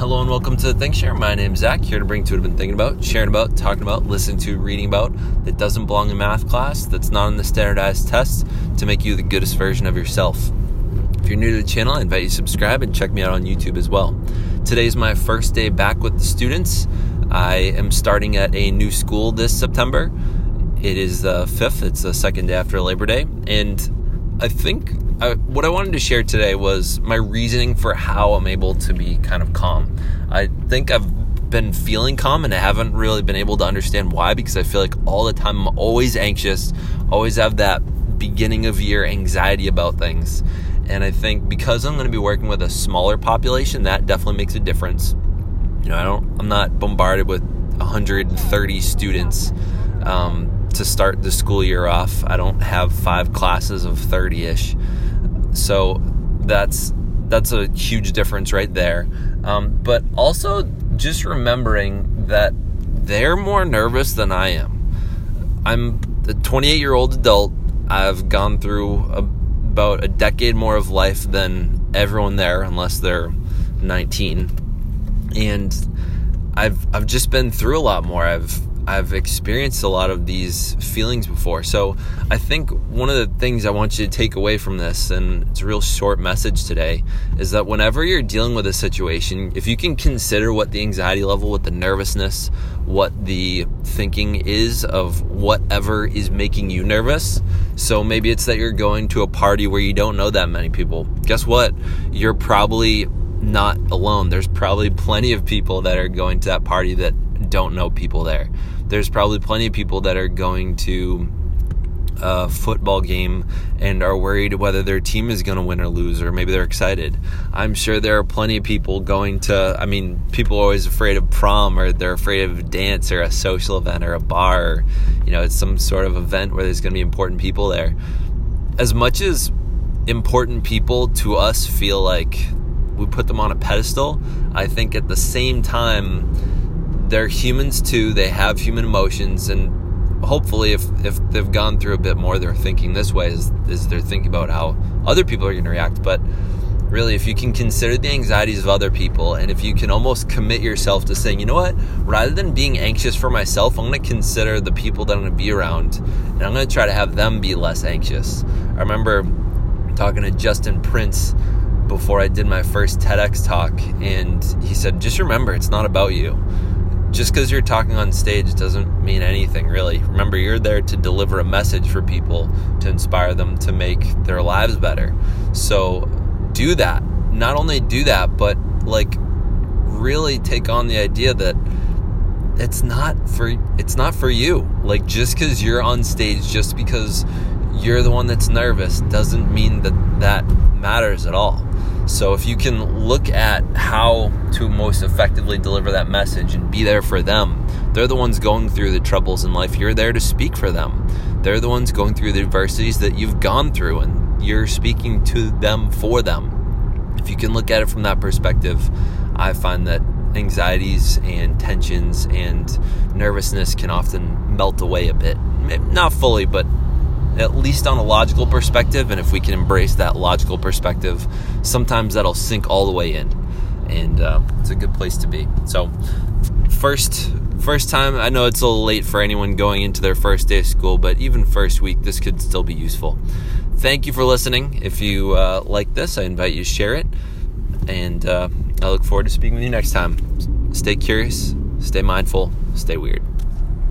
Hello and welcome to the Think Share. My name is Zach, here to bring to what I've been thinking about, sharing about, talking about, listening to, reading about that doesn't belong in math class, that's not in the standardized tests to make you the goodest version of yourself. If you're new to the channel, I invite you to subscribe and check me out on YouTube as well. Today is my first day back with the students. I am starting at a new school this September. It is the 5th, it's the second day after Labor Day, and I think I, what I wanted to share today was my reasoning for how I'm able to be kind of calm. I think I've been feeling calm and I haven't really been able to understand why because I feel like all the time I'm always anxious, always have that beginning of year anxiety about things. And I think because I'm going to be working with a smaller population, that definitely makes a difference. You know, I don't, I'm not bombarded with 130 students. Um, to start the school year off. I don't have five classes of 30 ish. So that's that's a huge difference right there. Um, but also just remembering that they're more nervous than I am. I'm a 28 year old adult. I've gone through a, about a decade more of life than everyone there, unless they're 19. And I've I've just been through a lot more. I've I've experienced a lot of these feelings before. So I think one of the things I want you to take away from this, and it's a real short message today, is that whenever you're dealing with a situation, if you can consider what the anxiety level, what the nervousness, what the thinking is of whatever is making you nervous. So maybe it's that you're going to a party where you don't know that many people. Guess what? You're probably not alone. There's probably plenty of people that are going to that party that don't know people there there's probably plenty of people that are going to a football game and are worried whether their team is going to win or lose, or maybe they're excited. I'm sure there are plenty of people going to, I mean, people are always afraid of prom or they're afraid of dance or a social event or a bar. Or, you know, it's some sort of event where there's going to be important people there. As much as important people to us feel like we put them on a pedestal, I think at the same time, they're humans too. They have human emotions, and hopefully, if if they've gone through a bit more, they're thinking this way is, is they're thinking about how other people are going to react. But really, if you can consider the anxieties of other people, and if you can almost commit yourself to saying, you know what, rather than being anxious for myself, I'm going to consider the people that I'm going to be around, and I'm going to try to have them be less anxious. I remember talking to Justin Prince before I did my first TEDx talk, and he said, just remember, it's not about you just because you're talking on stage doesn't mean anything really. Remember, you're there to deliver a message for people to inspire them to make their lives better. So do that. Not only do that, but like really take on the idea that it's not for it's not for you. Like just because you're on stage, just because you're the one that's nervous, doesn't mean that that matters at all. So if you can look at how to most effectively deliver that message and be there for them, they're the ones going through the troubles in life. You're there to speak for them. They're the ones going through the adversities that you've gone through and you're speaking to them for them. If you can look at it from that perspective, I find that anxieties and tensions and nervousness can often melt away a bit. Not fully, but at least on a logical perspective. And if we can embrace that logical perspective, sometimes that'll sink all the way in. And uh, it's a good place to be. So, first first time i know it's a little late for anyone going into their first day of school but even first week this could still be useful thank you for listening if you uh, like this i invite you to share it and uh, i look forward to speaking with you next time stay curious stay mindful stay weird